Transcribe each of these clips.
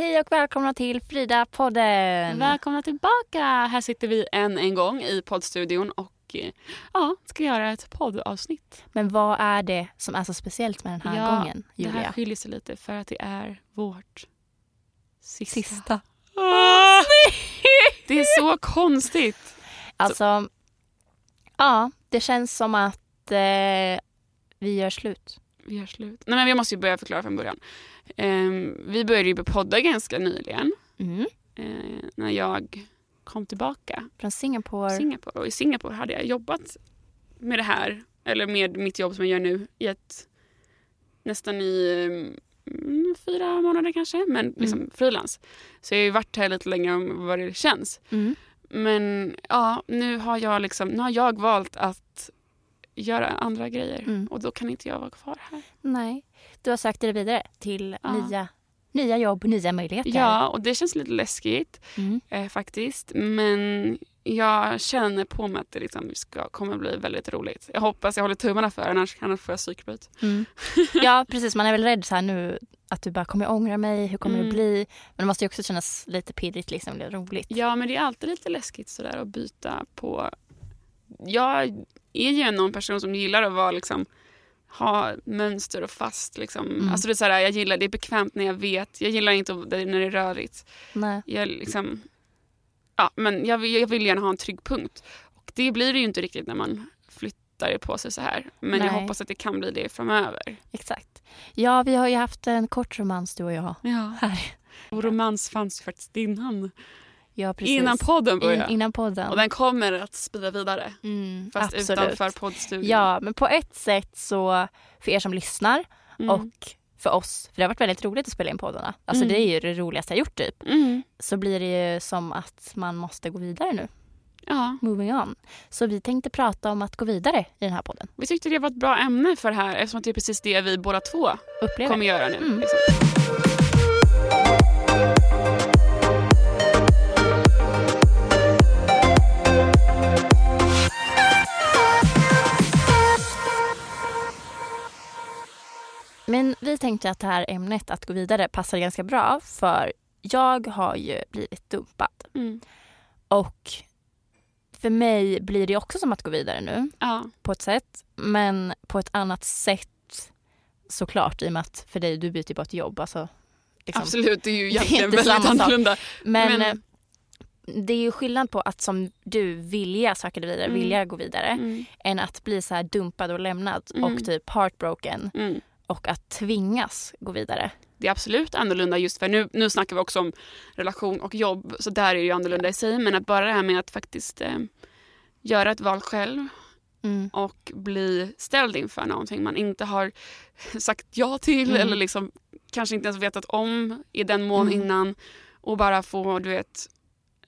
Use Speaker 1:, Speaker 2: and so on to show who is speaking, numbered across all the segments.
Speaker 1: Hej och välkomna till Frida-podden!
Speaker 2: Välkomna tillbaka! Här sitter vi än en gång i poddstudion och eh, ja, ska göra ett poddavsnitt.
Speaker 1: Men vad är det som är så speciellt med den här
Speaker 2: ja,
Speaker 1: gången, Julia?
Speaker 2: Det här skiljer sig lite för att det är vårt sista.
Speaker 1: Sista.
Speaker 2: Ah! det är så konstigt.
Speaker 1: Alltså, ja, det känns som att eh, vi gör slut.
Speaker 2: Vi gör slut. Nej, men vi måste ju börja förklara från början. Um, vi började ju podda ganska nyligen.
Speaker 1: Mm.
Speaker 2: Uh, när jag kom tillbaka.
Speaker 1: Från Singapore.
Speaker 2: Singapore. Och i Singapore hade jag jobbat med det här. Eller med mitt jobb som jag gör nu. I ett, nästan i um, fyra månader kanske. Men mm. liksom mm. frilans. Så jag har ju varit här lite längre än vad det känns.
Speaker 1: Mm.
Speaker 2: Men ja, nu har jag liksom, nu har jag valt att göra andra grejer.
Speaker 1: Mm.
Speaker 2: Och då kan inte jag vara kvar här.
Speaker 1: Nej. Du har sökt dig vidare till ja. nya, nya jobb, nya möjligheter.
Speaker 2: Ja, och det känns lite läskigt
Speaker 1: mm.
Speaker 2: eh, faktiskt. Men jag känner på mig att det liksom ska, kommer bli väldigt roligt. Jag hoppas, jag håller tummarna för annars, annars får jag psykbryt.
Speaker 1: Mm. Ja, precis. Man är väl rädd så här nu att du bara kommer jag ångra mig, hur kommer mm. det bli? Men det måste ju också kännas lite pirrigt, liksom, lite roligt.
Speaker 2: Ja, men det är alltid lite läskigt sådär att byta på... Jag är ju någon person som gillar att vara liksom ha mönster och fast. Liksom. Mm. Alltså det, är så här, jag gillar, det är bekvämt när jag vet. Jag gillar inte när det är rörigt.
Speaker 1: Nej.
Speaker 2: Jag, liksom, ja, men jag, jag vill gärna ha en trygg punkt. Och det blir det ju inte riktigt när man flyttar på sig så här. Men Nej. jag hoppas att det kan bli det framöver.
Speaker 1: Exakt. Ja, vi har ju haft en kort romans du och jag.
Speaker 2: Ja.
Speaker 1: Här.
Speaker 2: Och romans fanns faktiskt innan.
Speaker 1: Ja.
Speaker 2: Innan podden började.
Speaker 1: In, innan podden.
Speaker 2: Och den kommer att sprida vidare.
Speaker 1: Mm,
Speaker 2: fast
Speaker 1: absolut.
Speaker 2: utanför poddstudion.
Speaker 1: Ja, men på ett sätt så för er som lyssnar
Speaker 2: mm.
Speaker 1: och för oss, för det har varit väldigt roligt att spela in poddarna. Alltså
Speaker 2: mm.
Speaker 1: det är ju det roligaste jag gjort typ.
Speaker 2: Mm.
Speaker 1: Så blir det ju som att man måste gå vidare nu.
Speaker 2: Ja.
Speaker 1: Moving on. Så vi tänkte prata om att gå vidare i den här podden.
Speaker 2: Vi tyckte det var ett bra ämne för det här eftersom det är precis det vi båda två
Speaker 1: Upplever.
Speaker 2: kommer göra nu.
Speaker 1: Mm.
Speaker 2: Liksom.
Speaker 1: Men vi tänkte att det här ämnet, att gå vidare, passar ganska bra för jag har ju blivit dumpad.
Speaker 2: Mm.
Speaker 1: Och för mig blir det också som att gå vidare nu
Speaker 2: Ja.
Speaker 1: på ett sätt. Men på ett annat sätt såklart i och med att för dig, du byter ju bara ett jobb. Alltså, liksom.
Speaker 2: Absolut, det är ju
Speaker 1: Det är
Speaker 2: egentligen väldigt annorlunda.
Speaker 1: Men,
Speaker 2: Men-
Speaker 1: eh, det är ju skillnad på att som du vilja söka dig vidare,
Speaker 2: Mm.
Speaker 1: vilja gå vidare
Speaker 2: Mm.
Speaker 1: än att bli så här dumpad och lämnad
Speaker 2: Mm.
Speaker 1: och typ heartbroken
Speaker 2: Mm.
Speaker 1: Och att tvingas gå vidare.
Speaker 2: Det är absolut annorlunda just för nu, nu snackar vi också om relation och jobb så där är det ju annorlunda i sig men att bara det här med att faktiskt eh, göra ett val själv
Speaker 1: Mm.
Speaker 2: och bli ställd inför någonting man inte har sagt ja till
Speaker 1: Mm.
Speaker 2: eller liksom kanske inte ens vetat om i den mån
Speaker 1: Mm.
Speaker 2: innan och bara få du vet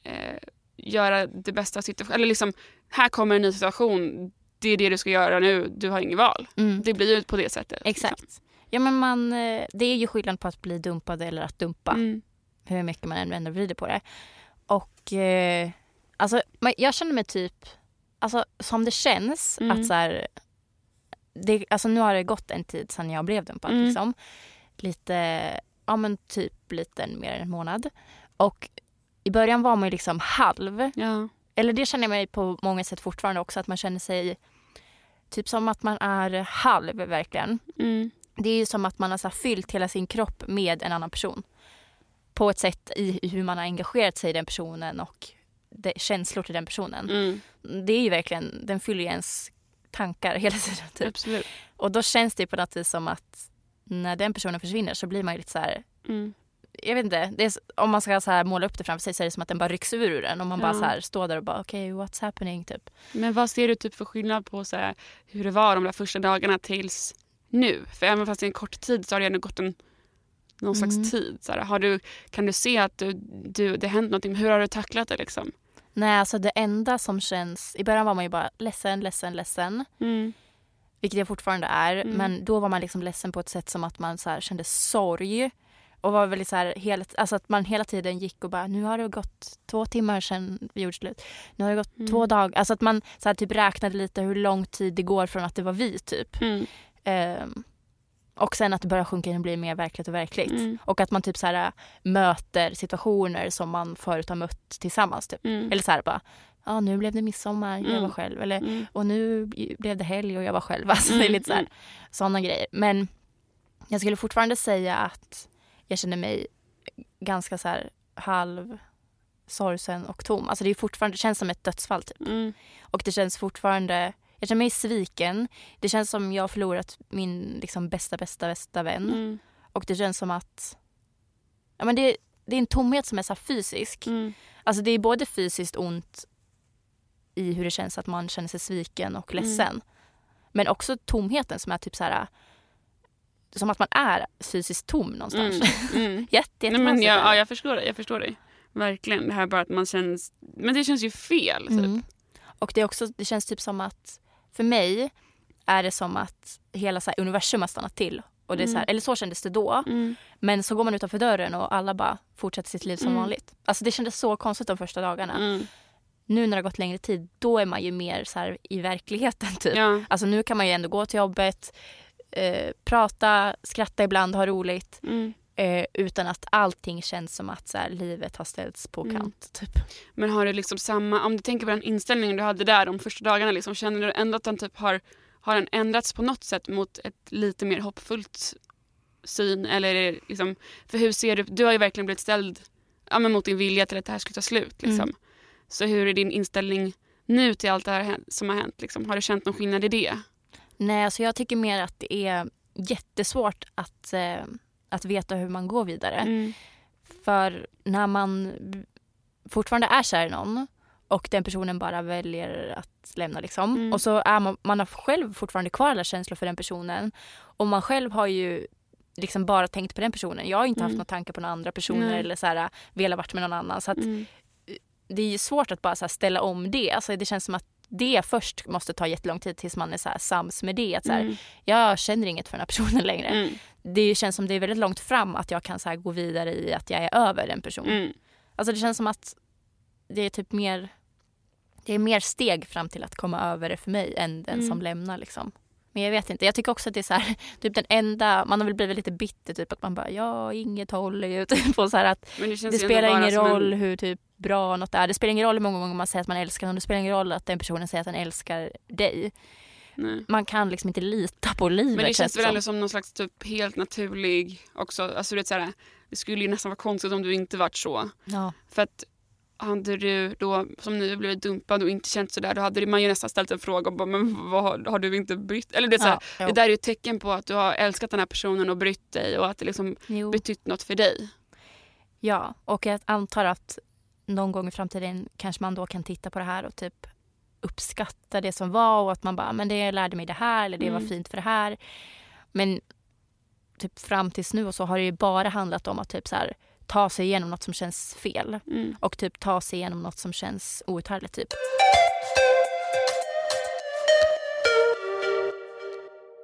Speaker 2: eh, göra det bästa av situationen. Eller liksom, här kommer en ny situation, det är det du ska göra nu, du har inget val.
Speaker 1: Mm.
Speaker 2: Det blir ju på det sättet.
Speaker 1: Exakt. Ja men man, eh, det är ju skillnad på att bli dumpad eller att dumpa.
Speaker 2: Mm.
Speaker 1: Hur mycket man än vänder och vrider på det. Och eh, alltså jag känner mig typ, alltså som det känns
Speaker 2: Mm.
Speaker 1: att så här, det, alltså nu har det gått en tid sedan jag blev dumpad
Speaker 2: Mm.
Speaker 1: liksom. Lite, ja men typ lite mer än en månad. Och i början var man ju liksom halv.
Speaker 2: Ja.
Speaker 1: Eller det känner jag mig på många sätt fortfarande också att man känner sig typ som att man är halv verkligen.
Speaker 2: Mm.
Speaker 1: Det är som att man har så fyllt hela sin kropp med en annan person. På ett sätt i hur man har engagerat sig i den personen och det, känslor till den personen.
Speaker 2: Mm.
Speaker 1: Det är ju verkligen, den fyller ju ens tankar hela tiden. Typ.
Speaker 2: Absolut.
Speaker 1: Och då känns det på något vis som att när den personen försvinner så blir man ju lite så här,
Speaker 2: Mm.
Speaker 1: Jag vet inte, är, om man ska så här måla upp det framför sig så är det som att den bara rycks ur en och man bara
Speaker 2: Ja.
Speaker 1: så här står där och bara okej okay, what's happening typ.
Speaker 2: Men vad ser du typ för skillnad på så här, hur det var de där första dagarna tills nu? För även fast det är en kort tid så har det ändå gått en någon
Speaker 1: Mm.
Speaker 2: slags tid. Så här, har du, kan du se att du, du, det har hänt någonting? Hur har du tacklat det? Liksom?
Speaker 1: Nej alltså det enda som känns, i början var man ju bara ledsen, ledsen, ledsen.
Speaker 2: Mm.
Speaker 1: Vilket jag fortfarande är.
Speaker 2: Mm.
Speaker 1: Men då var man liksom ledsen på ett sätt som att man så här kände sorg. Och var väldigt så här, hela, alltså att man hela tiden gick och bara nu har det gått två timmar sedan vi gjorde slut. Nu har det gått
Speaker 2: Mm.
Speaker 1: två dagar. Alltså att man så här, typ räknade lite hur lång tid det går från att det var vi typ.
Speaker 2: Mm.
Speaker 1: Ehm, och sen att det börjar sjunka in och bli mer verkligt och verkligt.
Speaker 2: Mm.
Speaker 1: Och att man typ så här, möter situationer som man förut har mött tillsammans. Typ.
Speaker 2: Mm.
Speaker 1: Eller så här bara, ja nu blev det midsommar, jag
Speaker 2: Mm.
Speaker 1: var själv. Eller
Speaker 2: Mm.
Speaker 1: och nu blev det helg och jag var själv. Alltså, det är lite så här, sådana grejer. Men jag skulle fortfarande säga att jag känner mig ganska så här halv sorgsen och tom. Alltså det är fortfarande, det känns som ett dödsfall typ.
Speaker 2: Mm.
Speaker 1: Och det känns fortfarande, jag känner mig sviken. Det känns som jag har förlorat min liksom bästa, bästa, bästa vän.
Speaker 2: Mm.
Speaker 1: Och det känns som att, ja men det, det är en tomhet som är så fysisk.
Speaker 2: Mm.
Speaker 1: Alltså det är både fysiskt ont i hur det känns att man känner sig sviken och
Speaker 2: Mm.
Speaker 1: ledsen. Men också tomheten som är typ så här som att man är fysiskt tom någonstans.
Speaker 2: Mm. Mm.
Speaker 1: Jätte,
Speaker 2: Nej, men jag, ja, jag förstår dig. Jag förstår dig. Verkligen. Det här bara att man känns... Men det känns ju fel. Typ.
Speaker 1: Mm. Och det, är också, det känns typ som att för mig är det som att hela så universum har stannat till. Och det är så här,
Speaker 2: Mm.
Speaker 1: eller så kändes det då.
Speaker 2: Mm.
Speaker 1: Men så går man utanför dörren och alla bara fortsätter sitt liv som
Speaker 2: Mm.
Speaker 1: vanligt. Alltså det kändes så konstigt de första dagarna. Nu när det har gått längre tid, då är man ju mer så i verkligheten typ.
Speaker 2: Ja.
Speaker 1: Alltså nu kan man ju ändå gå till jobbet, eh, prata, skratta ibland, ha roligt.
Speaker 2: Mm.
Speaker 1: Eh, utan att allting känns som att så här, livet har ställts på
Speaker 2: Mm.
Speaker 1: kant. Typ.
Speaker 2: Men har du liksom samma... Om du tänker på den inställningen du hade där de första dagarna. Liksom, känner du ändå att den typ har, har den ändrats på något sätt mot ett lite mer hoppfullt syn? Eller är det liksom, för hur ser du... Du har ju verkligen blivit ställd ja, men mot din vilja till att det här ska ta slut. Liksom.
Speaker 1: Mm.
Speaker 2: Så hur är din inställning nu till allt det här som har hänt? Liksom? Har du känt någon skillnad i det?
Speaker 1: Nej, alltså jag tycker mer att det är jättesvårt att, eh, att veta hur man går vidare.
Speaker 2: Mm.
Speaker 1: För när man fortfarande är kär i någon och den personen bara väljer att lämna liksom.
Speaker 2: Mm.
Speaker 1: Och så är man, man har själv fortfarande kvar alla känslor för den personen. Och man själv har ju liksom bara tänkt på den personen. Jag har inte haft
Speaker 2: Mm.
Speaker 1: några tankar på några andra personer
Speaker 2: Nej.
Speaker 1: eller så här, velat varit med någon annan. Så att
Speaker 2: Mm.
Speaker 1: det är ju svårt att bara ställa om det. Alltså det känns som att det först måste ta jättelång tid tills man är så sams med det. Att så här,
Speaker 2: Mm.
Speaker 1: Jag känner inget för den här personen längre.
Speaker 2: Mm.
Speaker 1: Det känns som det är väldigt långt fram att jag kan så gå vidare i att jag är över den personen.
Speaker 2: Mm.
Speaker 1: Alltså det känns som att det är typ mer det är mer steg fram till att komma över det för mig än den
Speaker 2: Mm.
Speaker 1: som lämnar liksom. Men jag vet inte, jag tycker också att det är så här, typ den enda, man har väl blivit lite bitter typ att man bara ja inget håller ju typ och så här att
Speaker 2: Men det
Speaker 1: det spelar ingen roll
Speaker 2: En...
Speaker 1: hur typ bra något är. Det spelar ingen roll hur många gånger man säger att man älskar någon. Det spelar ingen roll att den personen säger att den älskar dig.
Speaker 2: Nej.
Speaker 1: Man kan liksom inte lita på livet
Speaker 2: Men det känns väl
Speaker 1: som.
Speaker 2: ändå som någon slags typ helt naturlig också. Alltså, du vet, så här, det skulle ju nästan vara konstigt om du inte varit så.
Speaker 1: Ja.
Speaker 2: För att hade du då som nu blivit dumpad och inte känt sådär då hade man ju nästan ställt en fråga och bara men vad har, har du inte brytt Eller det, är så här,
Speaker 1: Ja,
Speaker 2: det där är ju ett tecken på att du har älskat den här personen och brytt dig och att det liksom
Speaker 1: jo.
Speaker 2: betytt något för dig.
Speaker 1: Ja, och jag antar att någon gång i framtiden kanske man då kan titta på det här och typ uppskatta det som var och att man bara, men det lärde mig det här eller det var
Speaker 2: Mm.
Speaker 1: fint för det här. Men typ fram tills nu och så har det ju bara handlat om att typ så här, ta sig igenom något som känns fel
Speaker 2: Mm.
Speaker 1: och typ ta sig igenom något som känns outhärdligt typ.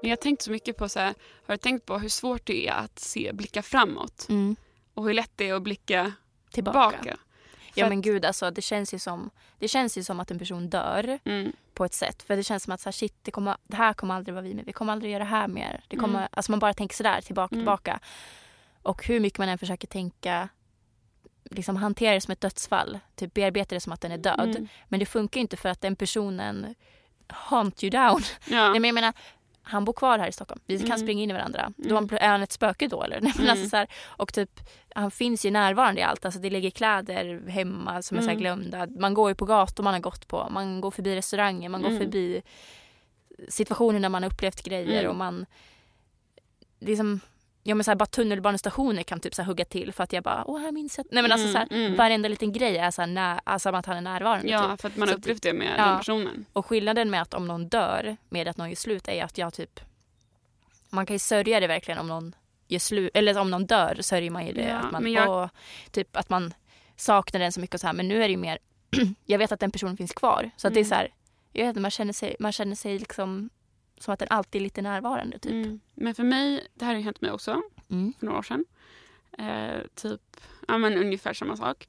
Speaker 2: Men jag har tänkt så mycket på så här, har du tänkt på hur svårt det är att se, blicka framåt
Speaker 1: Mm.
Speaker 2: och hur lätt det är att blicka
Speaker 1: Tillbaka.
Speaker 2: tillbaka. För
Speaker 1: Ja men gud alltså det känns ju som, det känns ju som att en person dör
Speaker 2: Mm.
Speaker 1: på ett sätt. För det känns som att så här, shit, det, kommer, det här kommer aldrig vara vi med. Vi kommer aldrig göra det här mer. Det kommer,
Speaker 2: Mm.
Speaker 1: Alltså man bara tänker sådär tillbaka,
Speaker 2: Mm.
Speaker 1: tillbaka. Och hur mycket man än försöker tänka, liksom hantera det som ett dödsfall. Typ bearbeta det som att den är död.
Speaker 2: Mm.
Speaker 1: Men det funkar inte för att den personen haunt you down.
Speaker 2: Ja.
Speaker 1: Nej, men jag menar, han bor kvar här i Stockholm. Vi kan
Speaker 2: Mm.
Speaker 1: springa in i varandra. Då
Speaker 2: Mm.
Speaker 1: är han ett spöke då eller? Men
Speaker 2: Mm.
Speaker 1: alltså, så här, och typ, han finns ju närvarande i allt. Alltså, det ligger kläder hemma som är så här
Speaker 2: Mm.
Speaker 1: glömda. Man går ju på gator man har gått på. Man går förbi restauranger. Man går
Speaker 2: Mm.
Speaker 1: förbi situationer när man har upplevt grejer.
Speaker 2: Mm.
Speaker 1: Och man, det är som, ja, men så här, bara tunnelbanestationer kan typ så hugga till för att jag bara, åh här minns jag. Nej men alltså så här,
Speaker 2: Mm, mm.
Speaker 1: varenda liten grej är så här, när, alltså, att han är närvarande.
Speaker 2: Ja,
Speaker 1: Typ.
Speaker 2: för att man har upplevt det med
Speaker 1: Ja.
Speaker 2: den personen.
Speaker 1: Och skillnaden med att om någon dör med att någon gör slut är att jag typ man kan ju sörja det verkligen om någon gör slut eller om någon dör sörjer man ju det
Speaker 2: Ja,
Speaker 1: att man
Speaker 2: jag-
Speaker 1: åh, typ att man saknar den så mycket och så här men nu är det ju mer jag vet att den personen finns kvar så att det är
Speaker 2: Mm.
Speaker 1: så här jag vet inte, man känner sig man känner sig liksom som att den alltid är lite närvarande typ.
Speaker 2: Mm. Men för mig, det här har ju hänt mig också
Speaker 1: Mm.
Speaker 2: för några år sedan. Eh, typ, ja men ungefär samma sak.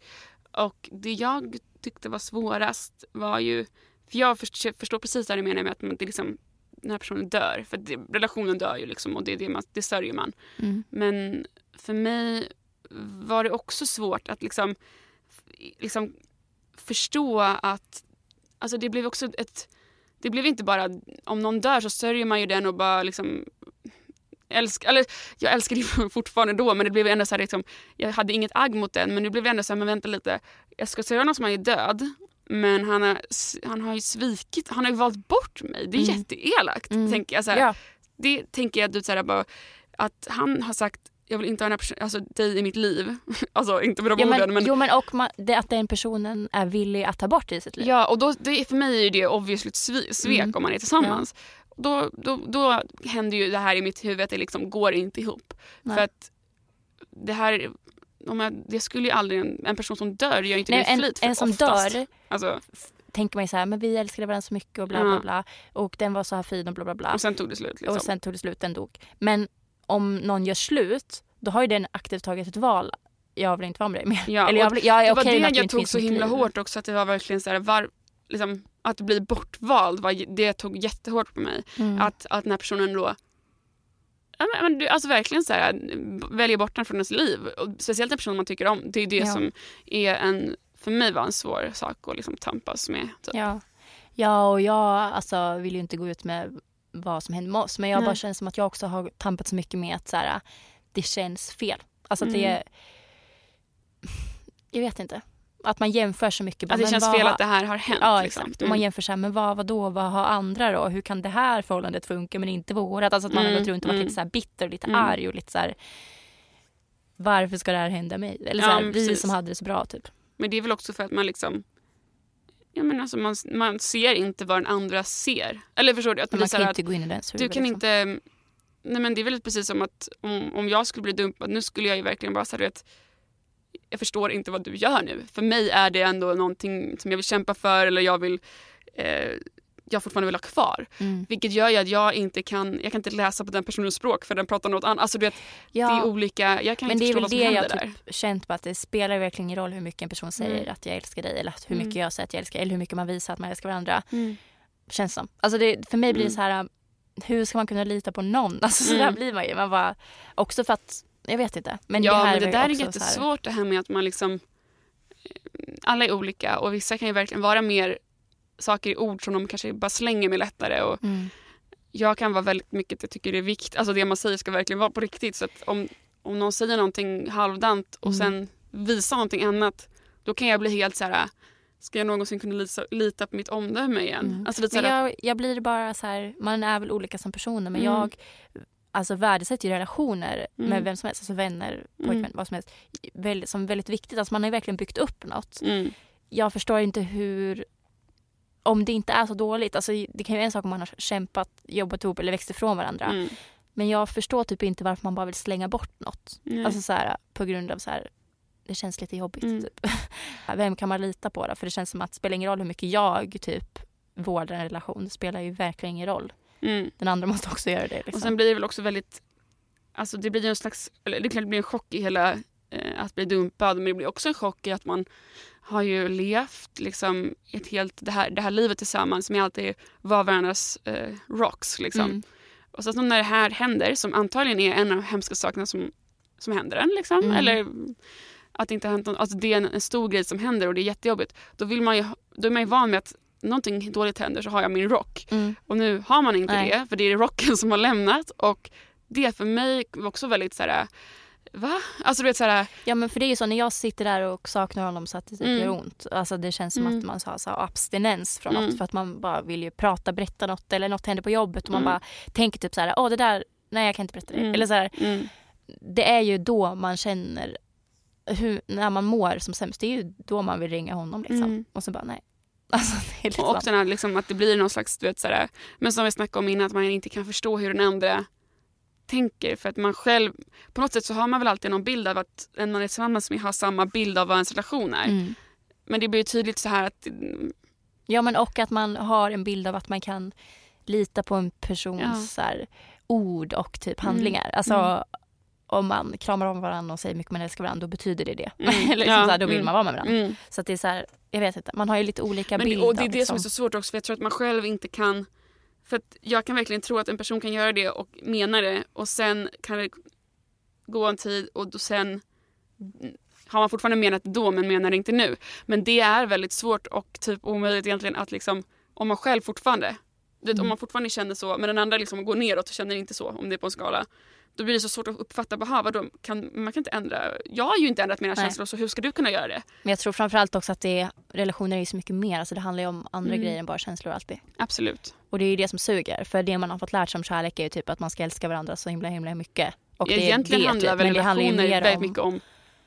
Speaker 2: Och det jag tyckte var svårast var ju, för jag förstår, precis vad du menar med att man, det, liksom, den här personen dör. För det, relationen dör ju liksom och det, är det, man, det sörjer man.
Speaker 1: Mm.
Speaker 2: Men för mig var det också svårt att liksom, liksom förstå att alltså det blev också ett det blev inte bara om någon dör så sörjer man ju den och bara liksom älsk, eller jag älskar det fortfarande då men det blev ändå så här liksom, jag hade inget agg mot den men det blev ändå så här, men vänta lite jag ska sörja någon som är död men han har, han har ju svikit, han har ju valt bort mig. Det är mm. jätteelakt. Mm. Tänker jag, så här, ja. Det tänker jag så här, bara, att han har sagt jag vill inte ha den alltså, dig i mitt liv. alltså inte med de
Speaker 1: ja,
Speaker 2: orden.
Speaker 1: Men,
Speaker 2: men...
Speaker 1: Jo men och man, det, att den personen är villig att ta bort dig i sitt liv.
Speaker 2: Ja och då, det, för mig är det obviously ett svek mm. om man är tillsammans. Ja. Då, då, då händer ju det här i mitt huvud att det liksom går inte ihop. Nej. För att det här om jag, det skulle ju aldrig en, en person som dör gör inte Nej, det i flit.
Speaker 1: En, en som
Speaker 2: oftast.
Speaker 1: dör
Speaker 2: alltså.
Speaker 1: tänker man ju så här, men vi älskade varandra så mycket och bla bla bla. Och den var så här fin och bla bla bla.
Speaker 2: Och sen tog det slut. Liksom.
Speaker 1: Och sen tog det slut, den dog. Men om någon gör slut, då har ju den aktivt tagit ett val. Jag vill inte vara med dig mer.
Speaker 2: Ja,
Speaker 1: Eller jag, vill, jag är
Speaker 2: det var det jag tog så himla hårt också. Att det var verkligen så här, var, liksom, att bli bortvald, var, det tog jättehårt på mig. Mm. Att, att den här personen då Ja, men, alltså verkligen så här, väljer bort den från ens liv. Och speciellt en person man tycker om. Det är det ja. som är en, för mig var en svår sak att liksom tampas med. Typ.
Speaker 1: Ja. ja, och jag alltså, vill ju inte gå ut med vad som händer med oss. Men jag Nej. bara känner som att jag också har tampats mycket med att så här, det känns fel. Alltså mm. det Jag vet inte att man jämför så mycket.
Speaker 2: Att det känns
Speaker 1: vad,
Speaker 2: fel att det här har hänt.
Speaker 1: Ja liksom. exakt. Mm. man jämför så här, men vad, vad då, vad har andra då? Hur kan det här förhållandet funka men inte vårat? Alltså att man mm. har gått runt och varit mm. lite så bitter och lite mm. arg och lite så här, varför ska det här hända mig? Eller så här, ja, vi som hade det så bra typ.
Speaker 2: Men det är väl också för att man liksom Ja, men alltså man, man ser inte vad den andra ser. Eller förstår du? Att
Speaker 1: man kan
Speaker 2: inte
Speaker 1: gå in i den
Speaker 2: Du kan liksom. inte... Nej men det är väl precis som att om, om jag skulle bli dumpad, nu skulle jag ju verkligen bara säga att jag förstår inte vad du gör nu. För mig är det ändå någonting som jag vill kämpa för eller jag vill eh, jag fortfarande vill ha kvar. Mm. Vilket gör ju att jag inte kan, jag kan inte läsa på den personens språk för den pratar något annat. Alltså du vet, ja. det är olika, jag kan
Speaker 1: Men
Speaker 2: inte
Speaker 1: förstå
Speaker 2: vad som händer där.
Speaker 1: Men det är väl det jag typ känt på att det spelar verkligen ingen roll hur mycket en person säger mm. att jag älskar dig eller hur mycket mm. jag säger att jag älskar eller hur mycket man visar att man älskar varandra. Mm. Känns som. Alltså det, för mig blir det mm. så här, hur ska man kunna lita på någon? Alltså så där blir man ju. Man bara, också för att, jag vet inte. Men
Speaker 2: ja
Speaker 1: det här
Speaker 2: men det där är jättesvårt det här med att man liksom alla är olika och vissa kan ju verkligen vara mer saker i ord som de kanske bara slänger med lättare. Och mm. Jag kan vara väldigt mycket jag tycker det är viktigt, alltså det man säger ska verkligen vara på riktigt. Så att om, om någon säger någonting halvdant och mm. sen visar någonting annat då kan jag bli helt så här ska jag någonsin kunna lita, lita på mitt omdöme igen?
Speaker 1: Mm. Alltså lite men jag, jag blir bara så här, man är väl olika som personer men mm. jag alltså värdesätter ju relationer mm. med vem som helst, alltså vänner, pojkvän, mm. vad som helst, väldigt, som väldigt viktigt. Alltså man har ju verkligen byggt upp något. Mm. Jag förstår inte hur, om det inte är så dåligt, alltså det kan ju vara en sak om man har kämpat, jobbat ihop eller växt ifrån varandra. Mm. Men jag förstår typ inte varför man bara vill slänga bort något. Alltså så här, på grund av så här, det känns lite jobbigt. Mm. Typ. Vem kan man lita på då? För det känns som att det spelar ingen roll hur mycket jag typ vårdar en relation. Det spelar ju verkligen ingen roll. Mm. Den andra måste också göra det. Liksom.
Speaker 2: Och sen blir det väl också väldigt, alltså det blir en slags, eller det är klart det blir en chock i hela eh, att bli dumpad men det blir också en chock i att man har ju levt liksom ett helt, det här, det här livet tillsammans med alltid var varandras eh, rocks. Liksom. Mm. Och så när det här händer, som antagligen är en av de hemska sakerna som, som händer en, liksom, mm. eller att det inte hänt något, alltså det är en, en, stor grej som händer och det är jättejobbigt. Då, vill man ju, då är man ju van med att någonting dåligt händer så har jag min rock. Mm. Och nu har man inte Nej. det för det är rocken som har lämnat och det för mig var också väldigt så här, Va? Alltså du vet såhär...
Speaker 1: Ja men för det är ju så när jag sitter där och saknar honom så att det typ mm. gör ont. Alltså det känns som mm. att man har så abstinens från mm. något för att man bara vill ju prata, berätta något eller något händer på jobbet och man mm. bara tänker typ så här, åh det där, nej jag kan inte berätta det. Mm. Eller så här, mm. Det är ju då man känner hur, när man mår som sämst, det är ju då man vill ringa honom liksom. Och så bara nej,
Speaker 2: Alltså, liksom... Och också liksom, att det blir någon slags, du vet, sådär, men som vi snackade om innan, att man inte kan förstå hur den andra tänker. För att man själv, på något sätt så har man väl alltid någon bild av att en man är tillsammans med har samma bild av vad ens relation är. Mm. Men det blir tydligt så här att...
Speaker 1: Ja men och att man har en bild av att man kan lita på en persons ja. här, ord och typ handlingar. Mm. Alltså mm. om man kramar om varandra och säger mycket man älskar varandra då betyder det det. Mm. liksom ja. så här, då vill mm. man vara med varandra. Mm. Så att det är så här, jag vet inte, man har ju lite olika
Speaker 2: Men,
Speaker 1: bilder.
Speaker 2: Och det är det liksom. som är så svårt också för jag tror att man själv inte kan För jag kan verkligen tro att en person kan göra det och mena det och sen kan det gå en tid och då sen har man fortfarande menat det då men menar det inte nu. Men det är väldigt svårt och typ omöjligt egentligen att liksom, om man själv fortfarande, vet,
Speaker 1: Mm.
Speaker 2: om man fortfarande känner så men den andra liksom går neråt och känner inte så om det är på en skala. Då blir det så svårt att uppfatta, bara, vadå, kan, man kan inte ändra, jag har ju inte ändrat mina
Speaker 1: Nej.
Speaker 2: känslor så hur ska du kunna göra det?
Speaker 1: Men jag tror framförallt också att det, relationer är så mycket mer. Alltså det handlar ju om andra
Speaker 2: Mm.
Speaker 1: grejer än bara känslor alltid.
Speaker 2: Absolut.
Speaker 1: Och det är ju det som suger. För det man har fått lärt sig om kärlek är ju typ att man ska älska varandra så himla himla mycket. Och det är
Speaker 2: Egentligen
Speaker 1: det,
Speaker 2: handlar
Speaker 1: typ.
Speaker 2: väl
Speaker 1: det handlar ju
Speaker 2: relationer väldigt
Speaker 1: om...
Speaker 2: mycket om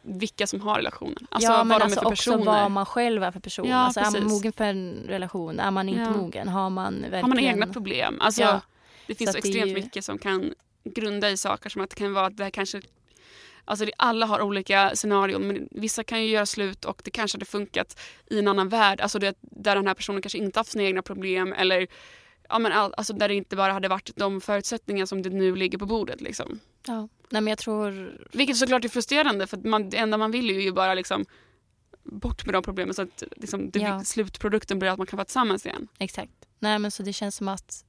Speaker 2: vilka som har relationen. Alltså
Speaker 1: ja,
Speaker 2: vad
Speaker 1: men
Speaker 2: de
Speaker 1: alltså
Speaker 2: är för
Speaker 1: också
Speaker 2: personer.
Speaker 1: vad man själv är för person.
Speaker 2: Ja,
Speaker 1: alltså, är man mogen för en relation? Är man inte
Speaker 2: Ja.
Speaker 1: mogen? Har man verkligen...
Speaker 2: Har man egna problem? Alltså,
Speaker 1: Ja.
Speaker 2: Det finns
Speaker 1: Så
Speaker 2: så
Speaker 1: det
Speaker 2: extremt
Speaker 1: ju-
Speaker 2: mycket som kan grunda i saker som att det kan vara att det här kanske Alltså det, alla har olika scenarion men vissa kan ju göra slut och det kanske hade funkat i en annan värld. Alltså det, där den här personen kanske inte haft sina egna problem eller ja, men all, alltså där det inte bara hade varit de förutsättningar som det nu ligger på bordet. Liksom.
Speaker 1: Ja. Nej men jag tror...
Speaker 2: Vilket såklart är frustrerande för man, det enda man vill är ju bara liksom bort med de problemen så att liksom, det,
Speaker 1: Ja.
Speaker 2: slutprodukten blir att man kan vara tillsammans igen.
Speaker 1: Exakt. Nej men så det känns som att...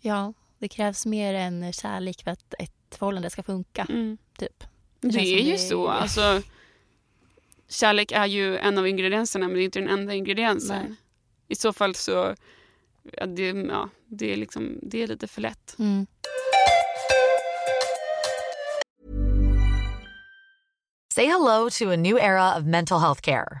Speaker 1: Ja, det krävs mer än kärlek för att ett förhållande ska funka.
Speaker 2: Mm.
Speaker 1: Typ.
Speaker 2: Det,
Speaker 1: känns
Speaker 2: är ju
Speaker 1: det-
Speaker 2: så. Alltså, kärlek är ju en av ingredienserna men det är inte den enda ingrediensen.
Speaker 1: Nej.
Speaker 2: I så fall så ja, det, ja, det, är liksom, det är lite för lätt.
Speaker 1: Mm.
Speaker 3: Say hello to a new era of mental health care.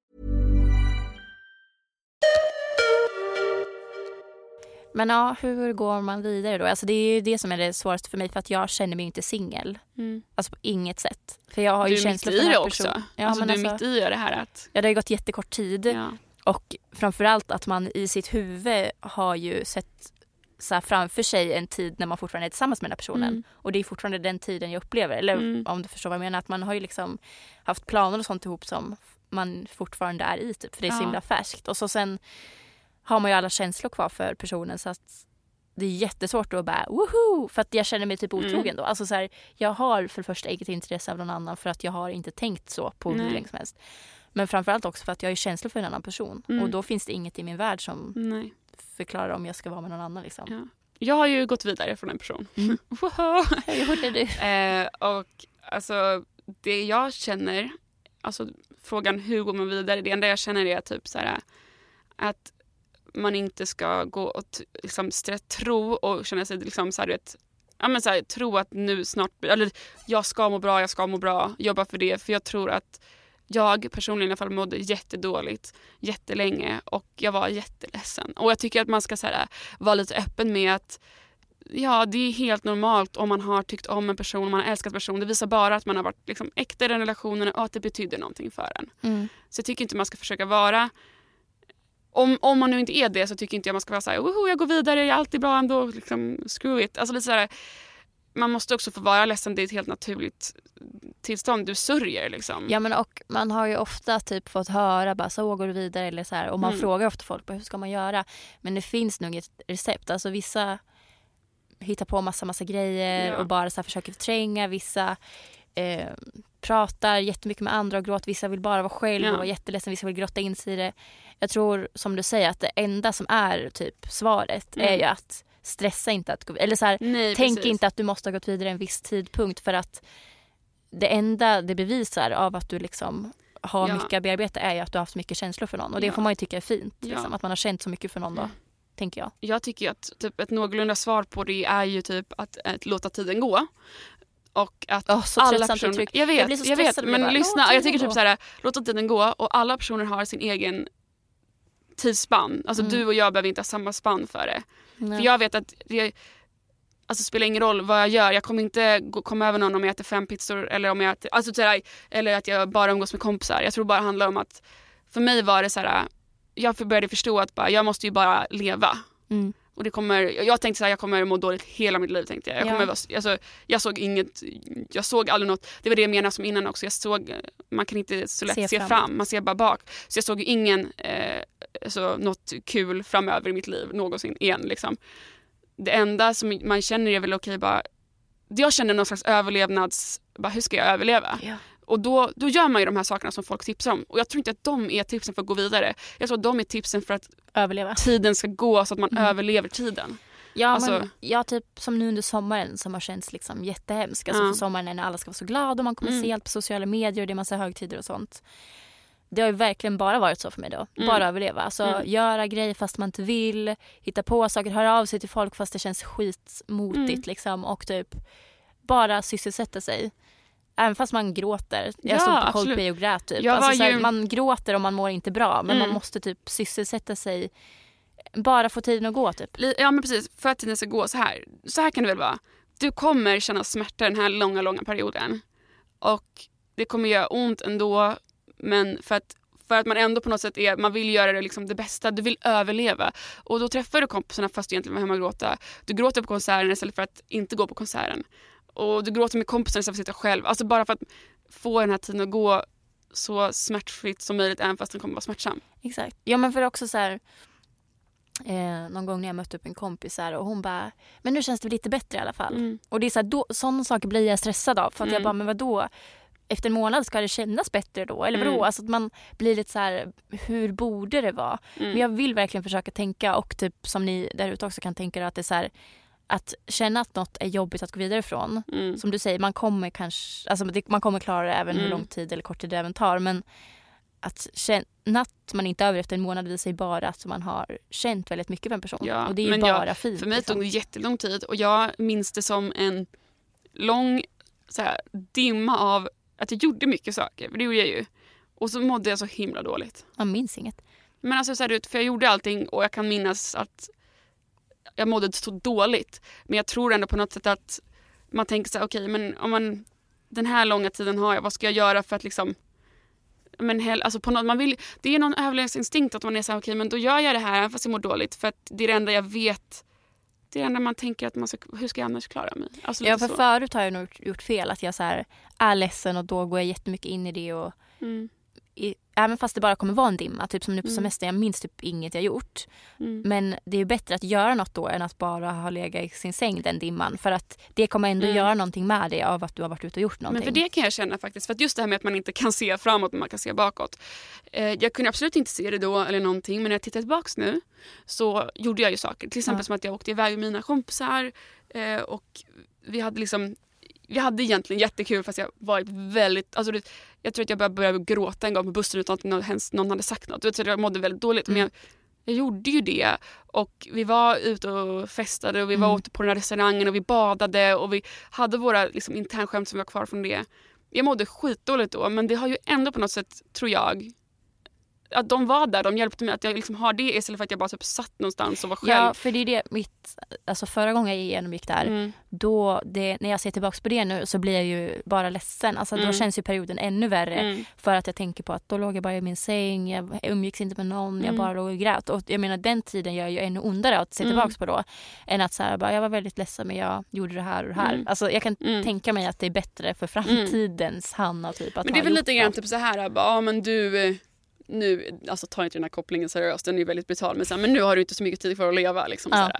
Speaker 1: Men ja, hur går man vidare då? Alltså det är ju det som är det svåraste för mig för att jag känner mig inte singel.
Speaker 2: Mm.
Speaker 1: Alltså på inget sätt. För jag har
Speaker 2: Du
Speaker 1: ju
Speaker 2: är mitt
Speaker 1: känslor
Speaker 2: i
Speaker 1: för den
Speaker 2: det
Speaker 1: här
Speaker 2: också.
Speaker 1: personen. Ja,
Speaker 2: alltså, du är
Speaker 1: alltså,
Speaker 2: mitt i det här att...
Speaker 1: ja, det har ju gått jättekort tid.
Speaker 2: Ja.
Speaker 1: Och framförallt att man i sitt huvud har ju sett så framför sig en tid när man fortfarande är tillsammans med den här personen.
Speaker 2: Mm.
Speaker 1: Och det är fortfarande den tiden jag upplever. Eller
Speaker 2: Mm.
Speaker 1: om du förstår vad jag menar. Att man har ju liksom haft planer och sånt ihop som man fortfarande är i typ. För det är så
Speaker 2: Ja.
Speaker 1: himla färskt. Och så sen har man ju alla känslor kvar för personen så att det är jättesvårt att bara woho! För att jag känner mig typ otrogen
Speaker 2: Mm.
Speaker 1: då. Alltså så här, jag har för det första inget intresse av någon annan för att jag har inte tänkt så på hur
Speaker 2: Nej.
Speaker 1: länge som helst. Men framförallt också för att jag har känslor för en annan person.
Speaker 2: Mm.
Speaker 1: Och då finns det inget i min värld som
Speaker 2: Nej.
Speaker 1: förklarar om jag ska vara med någon annan. Liksom.
Speaker 2: Ja. Jag har ju gått vidare från en person.
Speaker 1: Mm.
Speaker 2: Wow.
Speaker 1: Hur gjorde du?
Speaker 2: Eh, och alltså det jag känner, alltså frågan hur går man vidare, det enda jag känner är typ så här att man inte ska gå och liksom tro och känna sig liksom så här, vet, ja men så här, tro att nu snart, eller jag ska må bra, jag ska må bra, jobba för det. För jag tror att jag personligen i alla fall mådde jättedåligt jättelänge och jag var jätteledsen. Och jag tycker att man ska så här, vara lite öppen med att Ja, det är helt normalt om man har tyckt om en person, om man har älskat en person. Det visar bara att man har varit liksom äkta i den relationen och att det betyder någonting för en.
Speaker 1: Mm.
Speaker 2: Så jag tycker inte man ska försöka vara... Om, om man nu inte är det så tycker inte jag man ska vara så här, Woho, jag går vidare, jag är alltid bra ändå, liksom, screw it. Alltså lite så här, man måste också få vara ledsen, det är ett helt naturligt tillstånd. Du sörjer liksom.
Speaker 1: Ja men och man har ju ofta typ fått höra bara så går du vidare eller så här och man
Speaker 2: Mm.
Speaker 1: frågar ofta folk hur ska man göra. Men det finns nog ett recept. Alltså vissa hittar på massa massa grejer
Speaker 2: Ja.
Speaker 1: och bara så här försöker förtränga. Vissa eh, pratar jättemycket med andra och gråter. Vissa vill bara vara själv
Speaker 2: Ja.
Speaker 1: och vara jätteledsen. Vissa vill grotta in sig i det. Jag tror som du säger att det enda som är typ svaret
Speaker 2: Mm.
Speaker 1: är ju att stressa inte att gå Eller så här,
Speaker 2: Nej,
Speaker 1: Tänk
Speaker 2: precis.
Speaker 1: inte att du måste ha gått vidare en viss tidpunkt för att det enda det bevisar av att du liksom har
Speaker 2: Ja.
Speaker 1: mycket att bearbeta är ju att du har haft mycket känslor för någon och det
Speaker 2: Ja.
Speaker 1: får man ju tycka är fint. Liksom, att man har känt så mycket för någon då, tänker jag.
Speaker 2: Jag tycker att typ, ett någorlunda svar på det är ju typ att, att låta tiden gå. Och att
Speaker 1: Oh,
Speaker 2: alla personer...
Speaker 1: uttryck.
Speaker 2: Jag vet,
Speaker 1: Jag blir så
Speaker 2: jag vet. Men
Speaker 1: bara,
Speaker 2: lyssna, jag tycker typ så här, låt tiden gå och alla personer har sin egen tidsspann. Alltså
Speaker 1: Mm.
Speaker 2: du och jag behöver inte ha samma spann för det.
Speaker 1: Nej.
Speaker 2: För jag vet att det alltså, spelar ingen roll vad jag gör. Jag kommer inte gå, komma över någon om jag äter fem pizzor eller, om jag äter, alltså, så här, eller att jag bara umgås med kompisar. Jag tror bara det handlar om att för mig var det så här, jag började förstå att bara, jag måste ju bara leva.
Speaker 1: Mm.
Speaker 2: Och det kommer, jag tänkte så här, jag kommer må dåligt hela mitt liv. Tänkte jag. Jag,
Speaker 1: Ja.
Speaker 2: kommer, vara- alltså, jag såg inget, jag såg aldrig något, det var det jag menade som innan också. Jag såg, man kan inte så lätt
Speaker 1: Se
Speaker 2: se,
Speaker 1: framåt.
Speaker 2: fram, man ser bara bak. Så jag såg ingen, eh, alltså, något kul framöver i mitt liv någonsin igen. Liksom. Det enda som man känner är väl okej bara, jag känner någon slags överlevnads, bara, hur ska jag överleva?
Speaker 1: Ja.
Speaker 2: Och då, då gör man ju de här sakerna som folk tipsar om. Och jag tror inte att de är tipsen för att gå vidare. Jag tror att de är tipsen för att
Speaker 1: Överleva.
Speaker 2: tiden ska gå så att man
Speaker 1: Mm.
Speaker 2: överlever tiden.
Speaker 1: Ja,
Speaker 2: Alltså-
Speaker 1: men jag typ som nu under sommaren som har känts liksom jättehemsk. Alltså
Speaker 2: Ja.
Speaker 1: för sommaren när alla ska vara så glada och man kommer
Speaker 2: Mm.
Speaker 1: se allt på sociala medier och det är massa högtider och sånt. Det har ju verkligen bara varit så för mig då.
Speaker 2: Mm.
Speaker 1: Bara överleva. Alltså
Speaker 2: Mm.
Speaker 1: göra grejer fast man inte vill, hitta på saker, höra av sig till folk fast det känns skitmotigt
Speaker 2: Mm.
Speaker 1: liksom och typ bara sysselsätta sig. Även fast man gråter. Jag
Speaker 2: Ja,
Speaker 1: stod på
Speaker 2: absolut.
Speaker 1: Coldplay och grät typ. Alltså,
Speaker 2: var
Speaker 1: så här,
Speaker 2: ju-
Speaker 1: Man gråter om man mår inte bra men
Speaker 2: Mm.
Speaker 1: man måste typ sysselsätta sig. Bara få tiden att gå typ.
Speaker 2: Ja men precis, för att tiden ska gå så här. Så här kan det väl vara. Du kommer känna smärta den här långa, långa perioden. Och det kommer göra ont ändå. Men för att, för att man ändå på något sätt är, man vill göra det, liksom det bästa, du vill överleva. Och då träffar du kompisarna fast du egentligen var hemma och gråta. Du gråter på konserten istället för att inte gå på konserten. Och du gråter med kompisarna istället för att sitta själv. Alltså bara för att få den här tiden att gå så smärtfritt som möjligt även fast den kommer vara smärtsam.
Speaker 1: Exakt. Ja men för också så här. Eh, någon gång när jag mötte upp en kompis här, och hon bara, men nu känns det lite bättre i alla fall.
Speaker 2: Mm.
Speaker 1: Och det är så här, då, sådana saker blir jag stressad av. För att jag
Speaker 2: Mm.
Speaker 1: bara, men vadå? Efter en månad ska det kännas bättre då? Eller vadå?
Speaker 2: Mm.
Speaker 1: Alltså att man blir lite så här, hur borde det vara?
Speaker 2: Mm.
Speaker 1: Men jag vill verkligen försöka tänka och typ som ni där ute också kan tänka att det är så här, att känna att något är jobbigt att gå vidare ifrån.
Speaker 2: Mm.
Speaker 1: Som du säger, man kommer kanske, alltså man kommer klara det även hur
Speaker 2: Mm.
Speaker 1: lång tid eller kort tid det även tar. Men att känna att man inte är över efter en månad visar ju bara att man har känt väldigt mycket för en person.
Speaker 2: Ja,
Speaker 1: och det är ju bara
Speaker 2: jag-
Speaker 1: fint.
Speaker 2: För mig
Speaker 1: liksom.
Speaker 2: tog det jättelång tid och jag minns det som en lång så här, dimma av att jag gjorde mycket saker, för det gjorde jag ju. Och så mådde jag så himla dåligt.
Speaker 1: Man minns inget.
Speaker 2: Men alltså så här, för jag gjorde allting och jag kan minnas att jag mådde så dåligt. Men jag tror ändå på något sätt att man tänker så här, okej men om man den här långa tiden har jag, vad ska jag göra för att liksom men hell, alltså på något, man vill, det är någon överlevnadsinstinkt att man är så här, okej men då gör jag det här även fast jag mår dåligt för att det är det enda jag vet. Det är det enda man tänker att man ska, hur ska jag annars klara mig? Alltså
Speaker 1: Ja, för
Speaker 2: så.
Speaker 1: förut har jag nog gjort fel. Att jag så här är ledsen och då går jag jättemycket in i det. Och
Speaker 2: Mm,
Speaker 1: i, även fast det bara kommer vara en dimma. Typ som nu på
Speaker 2: Mm.
Speaker 1: semestern. Jag minns typ inget jag gjort.
Speaker 2: mm,
Speaker 1: Men det är bättre att göra något då än att bara ha legat i sin säng den dimman. För att det kommer ändå
Speaker 2: Mm.
Speaker 1: göra någonting med dig av att du har varit ute och gjort någonting.
Speaker 2: Men för det kan jag känna faktiskt, för att just det här med att man inte kan se framåt men man kan se bakåt. Eh, jag kunde absolut inte se det då eller någonting men när jag tittar tillbaks nu så gjorde jag ju saker. Till exempel
Speaker 1: Ja.
Speaker 2: som att jag åkte iväg med mina kompisar eh, och vi hade liksom vi hade egentligen jättekul fast jag varit väldigt, alltså det, jag tror att jag började, började gråta en gång på bussen utan att någon, någon hade sagt något. Vet, Så jag mådde väldigt dåligt men
Speaker 1: Mm.
Speaker 2: jag, jag gjorde ju det och vi var ute och festade och vi var
Speaker 1: Mm.
Speaker 2: ute på den här restaurangen och vi badade och vi hade våra liksom, internskämt som var kvar från det. Jag mådde skitdåligt då men det har ju ändå på något sätt, tror jag, att de var där, de hjälpte mig. Att jag liksom har det istället för att jag bara typ satt någonstans och var själv.
Speaker 1: Ja, för det är det mitt, alltså förra gången jag genomgick det här,
Speaker 2: Mm.
Speaker 1: då, det, när jag ser tillbaka på det nu så blir jag ju bara ledsen. Alltså då
Speaker 2: Mm.
Speaker 1: känns ju perioden ännu värre.
Speaker 2: Mm.
Speaker 1: För att jag tänker på att då låg jag bara i min säng, jag umgicks inte med någon, jag
Speaker 2: Mm.
Speaker 1: bara låg och grät. Och jag menar den tiden gör ju ännu ondare att se
Speaker 2: Mm.
Speaker 1: tillbaka på då. Än att så här, bara, jag var väldigt ledsen men jag gjorde det här och det här.
Speaker 2: Mm.
Speaker 1: Alltså jag kan tänka mig att det är bättre för framtidens Hanna typ. Att
Speaker 2: Men det är väl lite grann typ så här, bara, ja men du, eh, nu, alltså ta inte den här kopplingen seriöst, den är väldigt brutal, men, så här, men nu har du inte så mycket tid kvar att leva. Liksom,
Speaker 1: Ja.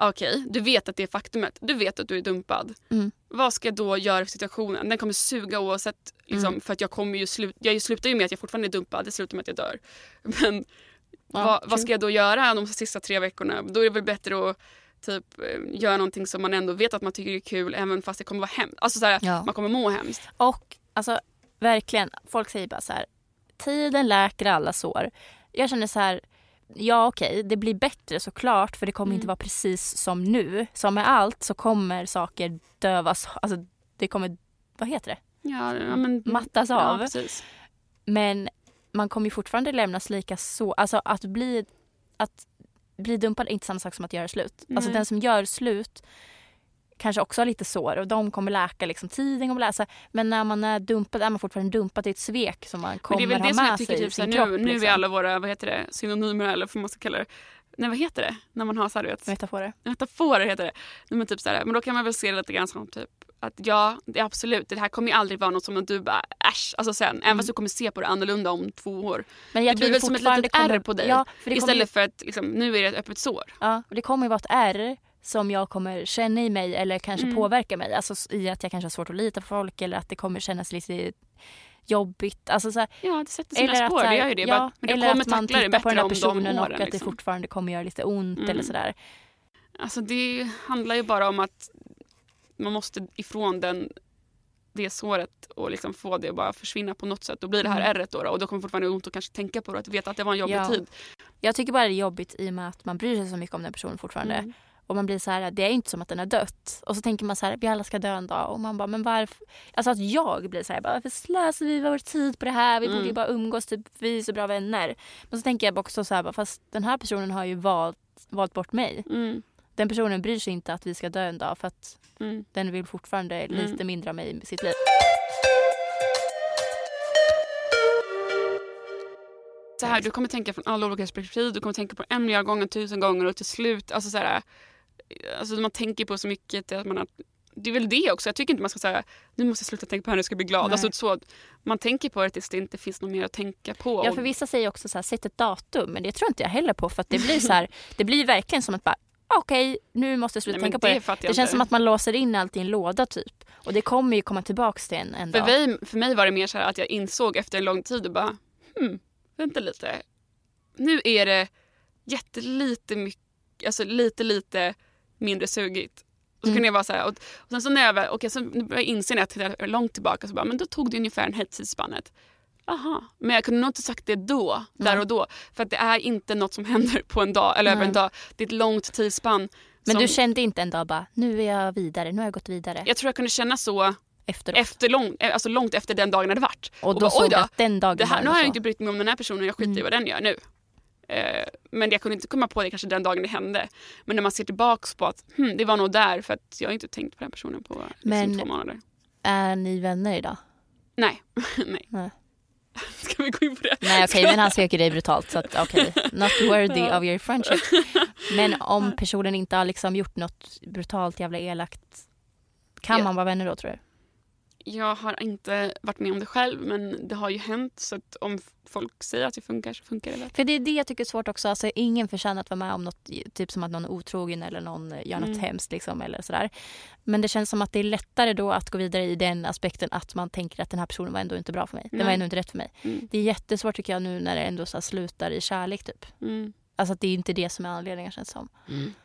Speaker 2: Okej, du vet att det är faktumet, du vet att du är dumpad.
Speaker 1: Mm.
Speaker 2: Vad ska jag då göra för situationen? Den kommer suga oavsett, liksom,
Speaker 1: Mm.
Speaker 2: för att jag kommer ju slut, jag slutar ju med att jag fortfarande är dumpad, det slutar med att jag dör. Men
Speaker 1: Ja,
Speaker 2: vad,
Speaker 1: true.
Speaker 2: vad ska jag då göra de sista tre veckorna? Då är det väl bättre att typ, eh, göra någonting som man ändå vet att man tycker är kul även fast det kommer vara hemskt. Alltså, så här,
Speaker 1: Ja.
Speaker 2: Man kommer må hemskt.
Speaker 1: Och alltså verkligen, folk säger bara så här, tiden läker alla sår. Jag känner så här, ja okej, det blir bättre såklart för det kommer
Speaker 2: Mm.
Speaker 1: inte vara precis som nu. Som med allt så kommer saker dövas, alltså det kommer, vad heter det?
Speaker 2: Ja, ja, men,
Speaker 1: Mattas
Speaker 2: ja,
Speaker 1: av.
Speaker 2: precis.
Speaker 1: Men man kommer ju fortfarande lämnas lika så. Alltså att bli, att bli dumpad är inte samma sak som att göra slut. Alltså
Speaker 2: Nej.
Speaker 1: den som gör slut kanske också har lite sår och de kommer läka liksom tiden kommer läsa. Men när man är dumpad är man fortfarande dumpad. Är ett svek som man kommer
Speaker 2: det är väl det
Speaker 1: ha
Speaker 2: som
Speaker 1: med
Speaker 2: jag tycker
Speaker 1: sig i
Speaker 2: typ, så här,
Speaker 1: sin
Speaker 2: nu,
Speaker 1: kropp.
Speaker 2: nu är
Speaker 1: liksom.
Speaker 2: alla våra vad heter det, synonymer eller vad man ska kalla det. Nej vad heter det? När man har så här, vet,
Speaker 1: Metaforer.
Speaker 2: metaforer heter det. Nej, Men, typ så här, men då kan man väl se det lite grann som typ att ja, det är absolut, det här kommer ju aldrig vara något som du bara äsch, alltså sen, även
Speaker 1: Mm.
Speaker 2: fast du kommer se på det annorlunda om två år.
Speaker 1: Men jag
Speaker 2: det blir väl som ett litet
Speaker 1: kommer-
Speaker 2: ärr på dig
Speaker 1: Ja, för kommer ju-
Speaker 2: Istället för att liksom, nu är det ett öppet sår.
Speaker 1: Ja, och det kommer ju vara ett ärr som jag kommer känna i mig eller kanske
Speaker 2: Mm.
Speaker 1: påverka mig. Alltså i att jag kanske har svårt att lita på folk eller att det kommer kännas lite jobbigt. Alltså så här,
Speaker 2: Ja, det sätter sina
Speaker 1: eller att,
Speaker 2: spår,
Speaker 1: så här,
Speaker 2: det gör ju det.
Speaker 1: Ja,
Speaker 2: men du
Speaker 1: eller
Speaker 2: kommer
Speaker 1: att man
Speaker 2: det
Speaker 1: tittar på den där
Speaker 2: om de
Speaker 1: personen och
Speaker 2: åren.
Speaker 1: att det
Speaker 2: Liksom.
Speaker 1: fortfarande kommer göra lite ont
Speaker 2: Mm.
Speaker 1: eller sådär.
Speaker 2: Alltså det handlar ju bara om att man måste ifrån den, det såret och liksom få det att bara försvinna på något sätt. Då blir det här
Speaker 1: Mm.
Speaker 2: ärret då, och då kommer fortfarande ont att kanske tänka på det. Att veta att det var en jobbig
Speaker 1: Ja.
Speaker 2: tid.
Speaker 1: Jag tycker bara det är jobbigt i och med att man bryr sig så mycket om den personen fortfarande.
Speaker 2: Mm.
Speaker 1: Och man blir så här, det är inte som att den har dött. Och så tänker man så här, vi alla ska dö en dag. Och man bara, men varför? Alltså att jag blir så här, bara, varför slösar vi vår tid på det här? Vi borde ju
Speaker 2: Mm.
Speaker 1: bara umgås, typ, vi är så bra vänner. Men så tänker jag också så här, bara, fast den här personen har ju valt, valt bort mig.
Speaker 2: Mm.
Speaker 1: Den personen bryr sig inte att vi ska dö en dag för att
Speaker 2: Mm.
Speaker 1: den vill fortfarande
Speaker 2: Mm.
Speaker 1: lite mindre av mig i sitt liv.
Speaker 2: Så här, du kommer tänka från alla olika perspektiv, du kommer tänka på en miljard gånger, tusen gånger och till slut, alltså så här, alltså man tänker på så mycket att man har, det är väl det också, jag tycker inte man ska säga nu måste jag sluta tänka på henne, jag ska bli glad.
Speaker 1: Nej.
Speaker 2: Alltså, så, man tänker på det tills det inte finns något mer att tänka på.
Speaker 1: Ja, för vissa säger också så här, sätt ett datum. Men det tror inte jag heller på. För att det blir så här, det blir verkligen som att bara, okej, nu måste jag sluta
Speaker 2: Nej,
Speaker 1: tänka på det. Det
Speaker 2: jag
Speaker 1: känns som att man låser in allt i en låda typ. Och det kommer ju komma tillbaks till en en
Speaker 2: För
Speaker 1: dag.
Speaker 2: mig, för mig var det mer så här att jag insåg efter en lång tid och bara, hmm, vänta lite. Nu är det jättelite mycket, alltså lite lite mindre sugigt. Och så
Speaker 1: Mm.
Speaker 2: kunde jag vara så här, och, och sen så när jag väl, okej, så började jag inse när jag tittade långt tillbaka så bara, men då tog det ungefär en här tidsspannet. Aha, men jag kunde nog inte sagt det då, där och då. För att det är inte något som händer på en dag eller över en dag. Det är ett långt tidsspann.
Speaker 1: Men
Speaker 2: som,
Speaker 1: du kände inte en dag bara, nu är jag vidare, nu har jag gått vidare.
Speaker 2: Jag tror jag kunde känna så
Speaker 1: Efteråt.
Speaker 2: efter lång, eh, alltså långt efter den dagen hade varit.
Speaker 1: och då
Speaker 2: bara,
Speaker 1: såg du att den dagen
Speaker 2: det här, nu har jag inte brytt mig om den här personen, jag skiter i
Speaker 1: Mm.
Speaker 2: vad den gör nu. Eh, men jag kunde inte komma på det kanske den dagen det hände. Men när man ser tillbaks på att hm, det var nog där för att jag har inte tänkt på den personen på liksom,
Speaker 1: Men-
Speaker 2: två månader.
Speaker 1: Är ni vänner idag?
Speaker 2: Nej. Nej.
Speaker 1: Nej.
Speaker 2: Ska vi gå in på det?
Speaker 1: Nej okej, men han söker dig brutalt så att okej, not worthy of your friendship. Men om personen inte har liksom gjort något brutalt jävla elakt, kan
Speaker 2: Ja.
Speaker 1: man vara vänner då tror du?
Speaker 2: Jag har inte varit med om det själv men det har ju hänt så om folk säger att det funkar så funkar det väl.
Speaker 1: För det är det jag tycker är svårt också. Alltså, ingen förtjänar att vara med om något, typ som att någon är otrogen eller någon gör något
Speaker 2: Mm.
Speaker 1: hemskt. Liksom, eller sådär. Men det känns som att det är lättare då att gå vidare i den aspekten att man tänker att den här personen var ändå inte bra för mig. Den var
Speaker 2: Nej.
Speaker 1: ändå inte rätt för mig.
Speaker 2: Mm.
Speaker 1: Det är jättesvårt tycker jag nu när det ändå så slutar i kärlek typ.
Speaker 2: Mm.
Speaker 1: Alltså att det är inte det som är anledningen känns som.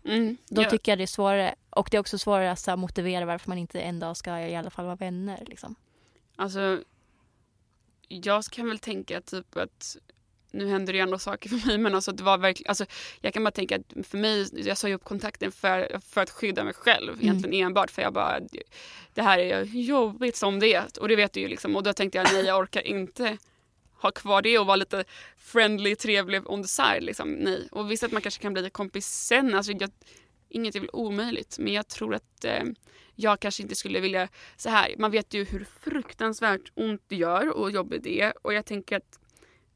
Speaker 2: Mm.
Speaker 1: Då
Speaker 2: Ja.
Speaker 1: tycker jag det är svårare. Och det är också svårare att så här, motivera varför man inte en dag ska i alla fall vara vänner. Liksom.
Speaker 2: Alltså, jag kan väl tänka typ att nu händer det ju ändå saker för mig men alltså det var verkligen, alltså jag kan bara tänka att för mig, jag sa ju upp kontakten för, för att skydda mig själv egentligen enbart för jag bara, det här är jobbigt som det är och det vet du ju liksom och då tänkte jag nej jag orkar inte ha kvar det och vara lite friendly, trevlig on the side liksom, nej. Och visst att man kanske kan bli kompis sen, alltså jag, inget är väl omöjligt men jag tror att eh, jag kanske inte skulle vilja så här, man vet ju hur fruktansvärt ont det gör och jobbigt det är och jag tänker att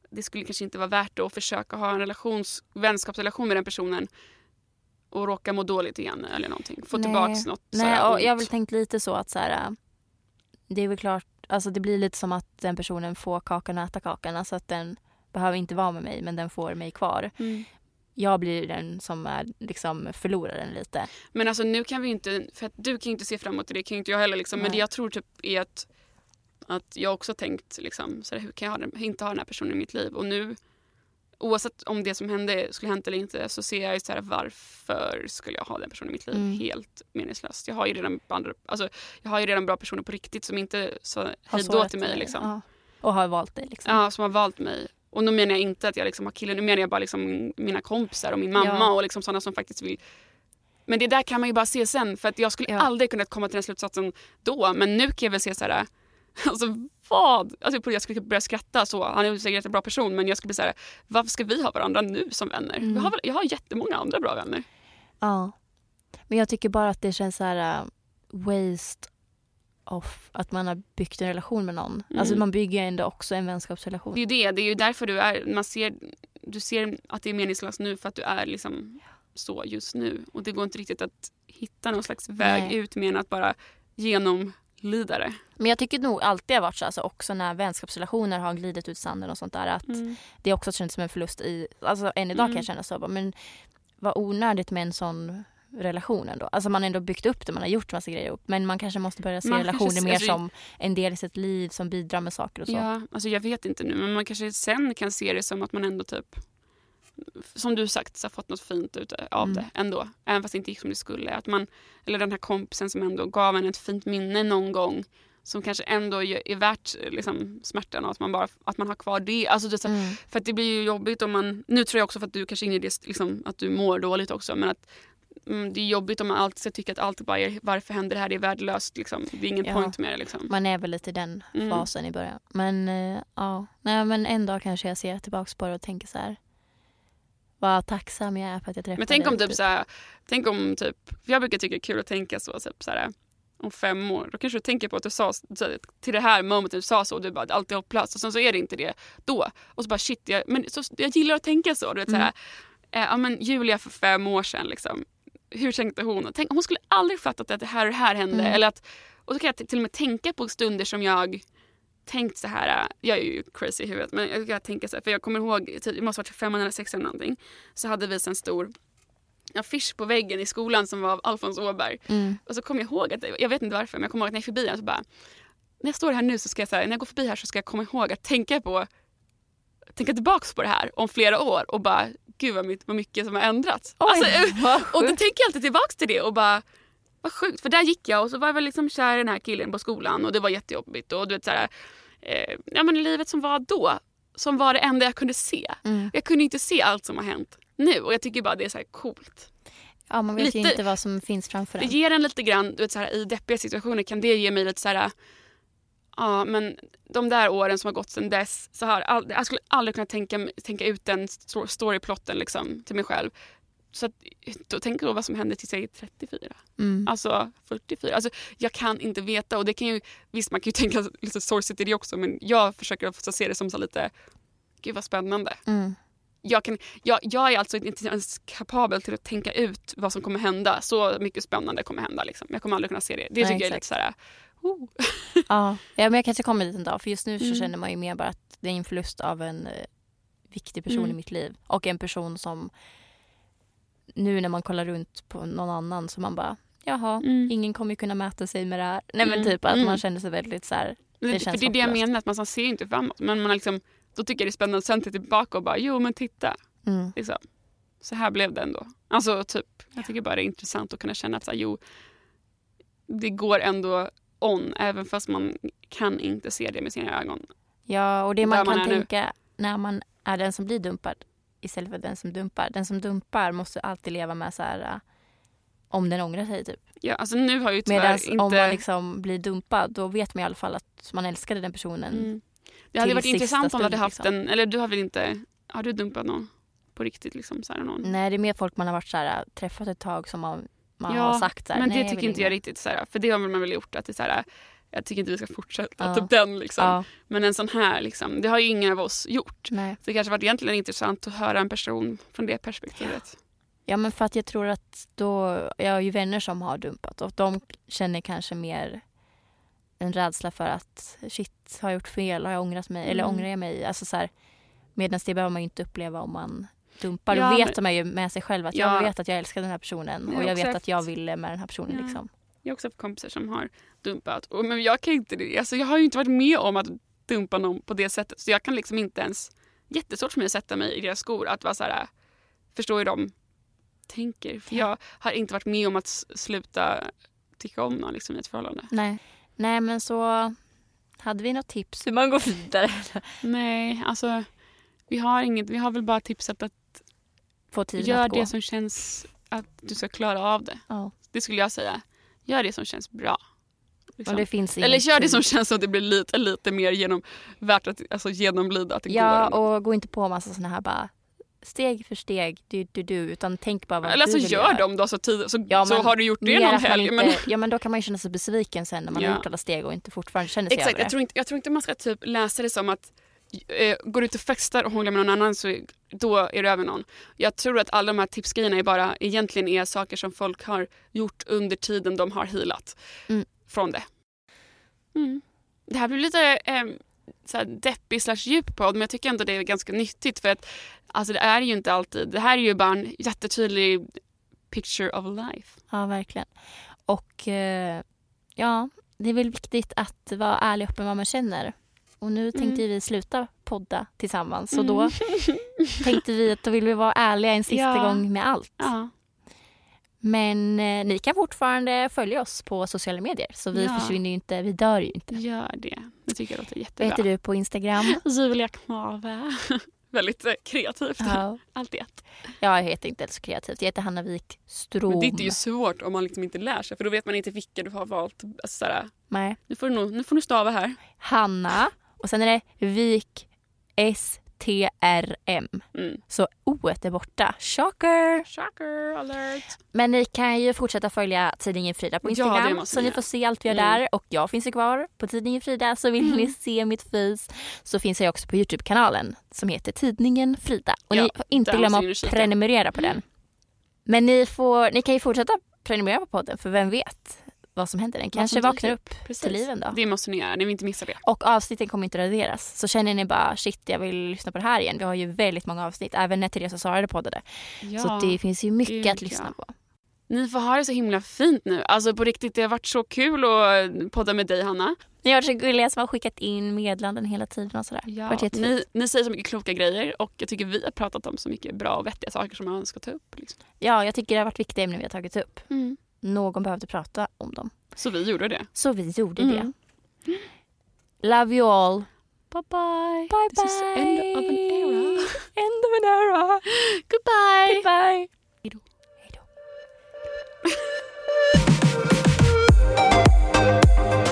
Speaker 2: det skulle kanske inte vara värt det att försöka ha en relations, vänskapsrelation med den personen och råka må dåligt igen eller någonting. Få
Speaker 1: Nej.
Speaker 2: tillbaks något
Speaker 1: Nej, och jag har
Speaker 2: ont.
Speaker 1: väl tänkt lite så att så här, äh, det är väl klart, alltså det blir lite som att den personen får kakan och äta kakan. Alltså att den behöver inte vara med mig men den får mig kvar.
Speaker 2: Mm.
Speaker 1: Jag blir den som är liksom förloraren lite.
Speaker 2: Men alltså nu kan vi inte, för att du kan inte se framåt och det kan inte jag heller liksom. Men det jag tror typ är att, att jag också tänkt liksom, så här, hur kan jag ha den, inte ha den här personen i mitt liv? Och nu, oavsett om det som hände skulle hänt eller inte så ser jag ju så här, varför skulle jag ha den personen i mitt liv?
Speaker 1: Mm.
Speaker 2: Helt meningslöst. Jag har ju redan andra, alltså, jag har ju redan bra personer på riktigt som inte sa
Speaker 1: Har
Speaker 2: hej då
Speaker 1: sårat
Speaker 2: till mig liksom.
Speaker 1: Ja. Och har valt dig liksom.
Speaker 2: Ja, som har valt mig. Och nu menar jag inte att jag liksom har killen, nu menar jag bara liksom mina kompisar och min mamma
Speaker 1: Ja.
Speaker 2: och liksom sådana som faktiskt vill Men det där kan man ju bara se sen för att jag skulle
Speaker 1: Ja.
Speaker 2: aldrig kunnat komma till den slutsatsen då. Men nu kan jag väl se så här, alltså vad? Alltså jag skulle börja skratta så. Han är säkert en bra person men jag skulle bli så här, varför ska vi ha varandra nu som vänner?
Speaker 1: Mm.
Speaker 2: Jag, har jag har jättemånga andra bra vänner.
Speaker 1: Ja. Men jag tycker bara att det känns så här uh, waste of att man har byggt en relation med någon.
Speaker 2: Mm.
Speaker 1: Alltså man bygger ändå också en vänskapsrelation.
Speaker 2: Det är ju det, det är ju därför du är, man ser, du ser att det är meningslöst nu för att du är liksom så just nu. Och det går inte riktigt att hitta någon slags väg
Speaker 1: Nej.
Speaker 2: ut mer än att bara genomlida det.
Speaker 1: Men jag tycker nog alltid har varit så, alltså också när vänskapsrelationer har glidit ut i sanden och sånt där, att det också känns som en förlust i, alltså än idag kan
Speaker 2: Mm.
Speaker 1: jag känna så, men vad onödigt med en sån relation ändå. Alltså man har ändå byggt upp det, man har gjort massa grejer ihop, men man kanske måste börja se
Speaker 2: Man kanske
Speaker 1: relationer
Speaker 2: ser-
Speaker 1: mer
Speaker 2: alltså-
Speaker 1: som en del i sitt liv som bidrar med saker och så.
Speaker 2: Ja, alltså jag vet inte nu men man kanske sen kan se det som att man ändå typ som du sagt så har fått något fint ut av
Speaker 1: Mm.
Speaker 2: det ändå. Även fast det inte gick som det skulle. Att man, eller den här kompisen som ändå gav en ett fint minne någon gång som kanske ändå är värt liksom, smärtan och att man, bara, att man har kvar det. Alltså det
Speaker 1: Mm.
Speaker 2: För det blir ju jobbigt om man... Nu tror jag också för att du kanske är inne i det liksom, att du mår dåligt också. Men att mm, det är jobbigt om man alltid ska tycka att allt bara är varför händer det här? Det är värdelöst. Liksom. Det är ingen
Speaker 1: Ja.
Speaker 2: point med det. Liksom.
Speaker 1: Man är väl lite i den
Speaker 2: Mm.
Speaker 1: fasen i början. Men eh, ja, Nej, men en dag kanske jag ser tillbaka på det och tänker så här. Vad tacksam jag är för att jag träffade
Speaker 2: Men tänk om typ så här, tänk om typ, jag brukar tycka det är kul att tänka så, typ så här, om fem år. Då kanske du tänker på att du sa så, till det här momentet du sa så och du bara allt är hopplöst och sen så är det inte det då. Och så bara shit, jag, men så, jag gillar att tänka så. Du vet, så här, eh, ja, men Julia för fem år sedan, liksom, hur tänkte hon? Tänk, hon skulle aldrig fattat att det här och det här hände.
Speaker 1: Mm.
Speaker 2: Eller att, och så kan jag till och med tänka på stunder som jag tänkt så här, äh, jag är ju crazy i huvudet men jag tänka så här, för jag kommer ihåg, typ, det måste ha varit femman eller sexan eller någonting, så hade vi så en stor affisch på väggen i skolan som var av Alfons Åberg.
Speaker 1: Mm.
Speaker 2: Och så kommer jag ihåg att, jag vet inte varför, men jag kommer ihåg att när jag gick förbi den så bara, när jag står här nu så ska jag, så här, när jag går förbi här så ska jag komma ihåg att tänka på, tänka tillbaks på det här om flera år och bara, gud vad mycket, som har ändrats.
Speaker 1: Oj,
Speaker 2: Alltså,
Speaker 1: vad
Speaker 2: och då tänker jag alltid tillbaks till det och bara vad sjukt. För där gick jag och så var jag väl liksom kär i den här killen på skolan och det var jättejobbigt. Och du vet så här, eh, ja men livet som var då, som var det enda jag kunde se.
Speaker 1: Mm.
Speaker 2: Jag kunde inte se allt som har hänt nu och jag tycker bara det är så här coolt.
Speaker 1: Ja, man vet ju
Speaker 2: lite-
Speaker 1: inte vad som finns framför
Speaker 2: Det
Speaker 1: en.
Speaker 2: ger en lite grann, du vet så här, i deppiga situationer kan det ge mig lite så här, ja men de där åren som har gått sedan dess så har all, jag skulle aldrig kunna tänka, tänka ut den sto- storyplotten liksom till mig själv. Så att, då tänker jag vad som hände tills jag är 34.
Speaker 1: Mm.
Speaker 2: Alltså 44. Alltså, jag kan inte veta. Och det kan ju, visst man kan ju tänka lite sorgset i det också men jag försöker se det som så lite, gud vad spännande.
Speaker 1: Mm.
Speaker 2: Jag, kan, jag, jag är alltså inte ens kapabel till att tänka ut vad som kommer hända. Så mycket spännande kommer hända. Liksom. Jag kommer aldrig kunna se det. Det
Speaker 1: Nej,
Speaker 2: tycker jag är lite så här, oh.
Speaker 1: Ja. ja, men jag kanske kommer dit en dag. För just nu så
Speaker 2: Mm.
Speaker 1: känner man ju mer bara att det är en förlust av en eh, viktig person
Speaker 2: Mm.
Speaker 1: i mitt liv. Och en person som nu när man kollar runt på någon annan så man bara jaha,
Speaker 2: Mm.
Speaker 1: ingen kommer kunna mäta sig med det här. Nej men
Speaker 2: Mm.
Speaker 1: typ att
Speaker 2: Mm.
Speaker 1: man känner sig väldigt så här.
Speaker 2: Det,
Speaker 1: Det
Speaker 2: för
Speaker 1: känns
Speaker 2: det är det jag menar, att man ser inte framåt. Men man liksom, då tycker jag det är spännande att sen titta tillbaka och bara, jo men titta.
Speaker 1: Mm.
Speaker 2: Liksom. Så här blev det ändå. Alltså typ, jag tycker bara det är intressant att kunna känna att så här, jo, det går ändå on även fast man kan inte se det med sina ögon.
Speaker 1: Ja, och det man
Speaker 2: man
Speaker 1: kan
Speaker 2: är nu.
Speaker 1: tänka när man är den som blir dumpad istället för den som dumpar. Den som dumpar måste alltid leva med så här äh, om den ångrar sig typ.
Speaker 2: Ja, alltså nu har ju
Speaker 1: Medan
Speaker 2: inte...
Speaker 1: om man liksom blir dumpad då vet man i alla fall att man älskade den personen.
Speaker 2: mm. Det hade varit intressant om du hade haft
Speaker 1: liksom.
Speaker 2: en, eller du har väl inte, har du dumpat någon på riktigt liksom? Så här, någon?
Speaker 1: Nej, det är mer folk man har varit så här, äh, träffat ett tag som man, man
Speaker 2: Ja,
Speaker 1: har sagt så här,
Speaker 2: Men det tycker inte jag
Speaker 1: inget."
Speaker 2: riktigt så här, för det har man väl gjort att det är så här, jag tycker inte vi ska fortsätta,
Speaker 1: Ja.
Speaker 2: typ den liksom.
Speaker 1: Ja,
Speaker 2: Men en sån här liksom, det har ju ingen av oss gjort.
Speaker 1: nej.
Speaker 2: Så det kanske varit egentligen intressant att höra en person från det perspektivet.
Speaker 1: Ja men för att jag tror att då, jag har ju vänner som har dumpat och de känner kanske mer en rädsla för att shit, har jag gjort fel? Har jag ångrat mig? Eller
Speaker 2: Mm.
Speaker 1: ångrar jag mig? Alltså så här, Medan det behöver man ju inte uppleva om man dumpar.
Speaker 2: Ja,
Speaker 1: Då vet
Speaker 2: men-
Speaker 1: man ju med sig själv att
Speaker 2: Ja.
Speaker 1: jag vet att jag älskar den här personen
Speaker 2: Ja,
Speaker 1: och jag vet
Speaker 2: exakt.
Speaker 1: att jag ville med den här personen.
Speaker 2: Ja.
Speaker 1: Liksom.
Speaker 2: Jag har också haft kompisar som har dumpat. Och, men jag kan inte det. Alltså, jag har ju inte varit med om att dumpa någon på det sättet. Så jag kan liksom inte ens jättesvårt för mig att sätta mig i deras skor. Att vara så här, förstå hur de tänker. För jag har inte varit med om att sluta tycka om någon liksom, i ett förhållande.
Speaker 1: Nej. Nej men så hade vi något tips hur man går vidare?
Speaker 2: Nej, alltså vi har inget. Vi har väl bara tipsat att
Speaker 1: Få tiden att gå.
Speaker 2: det som känns att du ska klara av det.
Speaker 1: Ja.
Speaker 2: Det skulle jag säga. Gör det som känns bra. Liksom. Eller kör det som känns så att det blir lite, lite mer genom, värt att alltså genomlida att det
Speaker 1: Ja,
Speaker 2: går.
Speaker 1: och gå inte på massa såna här bara steg för steg, du, du, du, utan tänk bara vad
Speaker 2: Eller
Speaker 1: du
Speaker 2: så
Speaker 1: vill
Speaker 2: gör
Speaker 1: göra.
Speaker 2: dem då så, tid, så,
Speaker 1: Ja,
Speaker 2: så har du gjort det någon helg.
Speaker 1: Inte,
Speaker 2: Men,
Speaker 1: Ja men då kan man ju känna sig besviken sen när man
Speaker 2: Ja.
Speaker 1: har gjort alla steg och inte fortfarande känner sig
Speaker 2: exakt,
Speaker 1: över
Speaker 2: jag
Speaker 1: det.
Speaker 2: tror, inte, jag tror inte man ska typ läsa det som att går du ut och festar och hånglar med någon annan så då är du över någon. Jag tror att alla de här tipsgrejerna är bara egentligen är saker som folk har gjort under tiden de har healat
Speaker 1: Mm.
Speaker 2: från det. Mm. Det här blir lite eh, så här deppig slash djup podd men jag tycker ändå det är ganska nyttigt för att alltså det är ju inte alltid, det här är ju bara en jättetydlig picture of life.
Speaker 1: Ja verkligen. Och eh, ja, det är väl viktigt att vara ärlig och öppen vad man känner. Och nu tänkte
Speaker 2: Mm.
Speaker 1: vi sluta podda tillsammans så
Speaker 2: Mm.
Speaker 1: då tänkte vi att då vill vi vara ärliga en sista
Speaker 2: Ja.
Speaker 1: gång med allt.
Speaker 2: Ja.
Speaker 1: Men eh, ni kan fortfarande följa oss på sociala medier så vi
Speaker 2: Ja.
Speaker 1: försvinner ju inte, vi dör ju inte.
Speaker 2: Gör det. Det tycker jag låter
Speaker 1: Vad
Speaker 2: jättebra.
Speaker 1: heter du på Instagram?
Speaker 2: Julia Knave. Väldigt eh, kreativt.
Speaker 1: Ja.
Speaker 2: Allt i ett.
Speaker 1: Jag heter inte så kreativt, jag heter Hanna Wik Strom.
Speaker 2: Men det är ju svårt om man liksom inte lär sig för då vet man inte vilka du har valt. Alltså, såhär,
Speaker 1: Nej.
Speaker 2: nu, får du nu får du stava här.
Speaker 1: Hanna och sen är det Vik S-T-R-M.
Speaker 2: Mm.
Speaker 1: Så O är borta. Shocker!
Speaker 2: Shocker alert.
Speaker 1: Men ni kan ju fortsätta följa tidningen Frida på
Speaker 2: Ja,
Speaker 1: Instagram
Speaker 2: måste
Speaker 1: så
Speaker 2: ni
Speaker 1: får se allt vi gör
Speaker 2: Mm.
Speaker 1: där. Och jag finns ju kvar på tidningen Frida så vill
Speaker 2: Mm.
Speaker 1: ni se mitt face så finns jag också på Youtube-kanalen som heter Tidningen Frida. Och
Speaker 2: Ja,
Speaker 1: ni får inte glömma att prenumerera på den. Men ni, får, ni kan ju fortsätta prenumerera på podden för vem vet vad som händer. Den kanske vaknar upp
Speaker 2: Precis.
Speaker 1: till liven då.
Speaker 2: Det måste ni göra, ni vill inte missa det.
Speaker 1: Och avsnitten kommer inte raderas. Så känner ni bara shit jag vill lyssna på det här igen. Vi har ju väldigt många avsnitt. Även när Therese och Sara poddade.
Speaker 2: Ja.
Speaker 1: Så det finns ju mycket
Speaker 2: gud,
Speaker 1: att lyssna
Speaker 2: ja.
Speaker 1: på.
Speaker 2: Ni får ha det så himla fint nu. Alltså på riktigt, det har varit så kul att podda med dig Hanna.
Speaker 1: Ni har varit så gulliga som har skickat in meddelanden hela tiden och sådär. Jättefint.
Speaker 2: ni, ni säger så mycket kloka grejer och jag tycker vi har pratat om så mycket bra och vettiga saker som man ska ta upp. Liksom.
Speaker 1: Ja, jag tycker det har varit viktiga ämnen vi har tagit upp.
Speaker 2: Mm
Speaker 1: någon behövde prata om dem.
Speaker 2: Så vi gjorde det.
Speaker 1: Så vi gjorde
Speaker 2: mm.
Speaker 1: det. Love you all.
Speaker 2: Bye bye.
Speaker 1: Bye
Speaker 2: This bye. is end of an era.
Speaker 1: End of an era.
Speaker 2: Goodbye.
Speaker 1: Goodbye. Hejdå. Hejdå.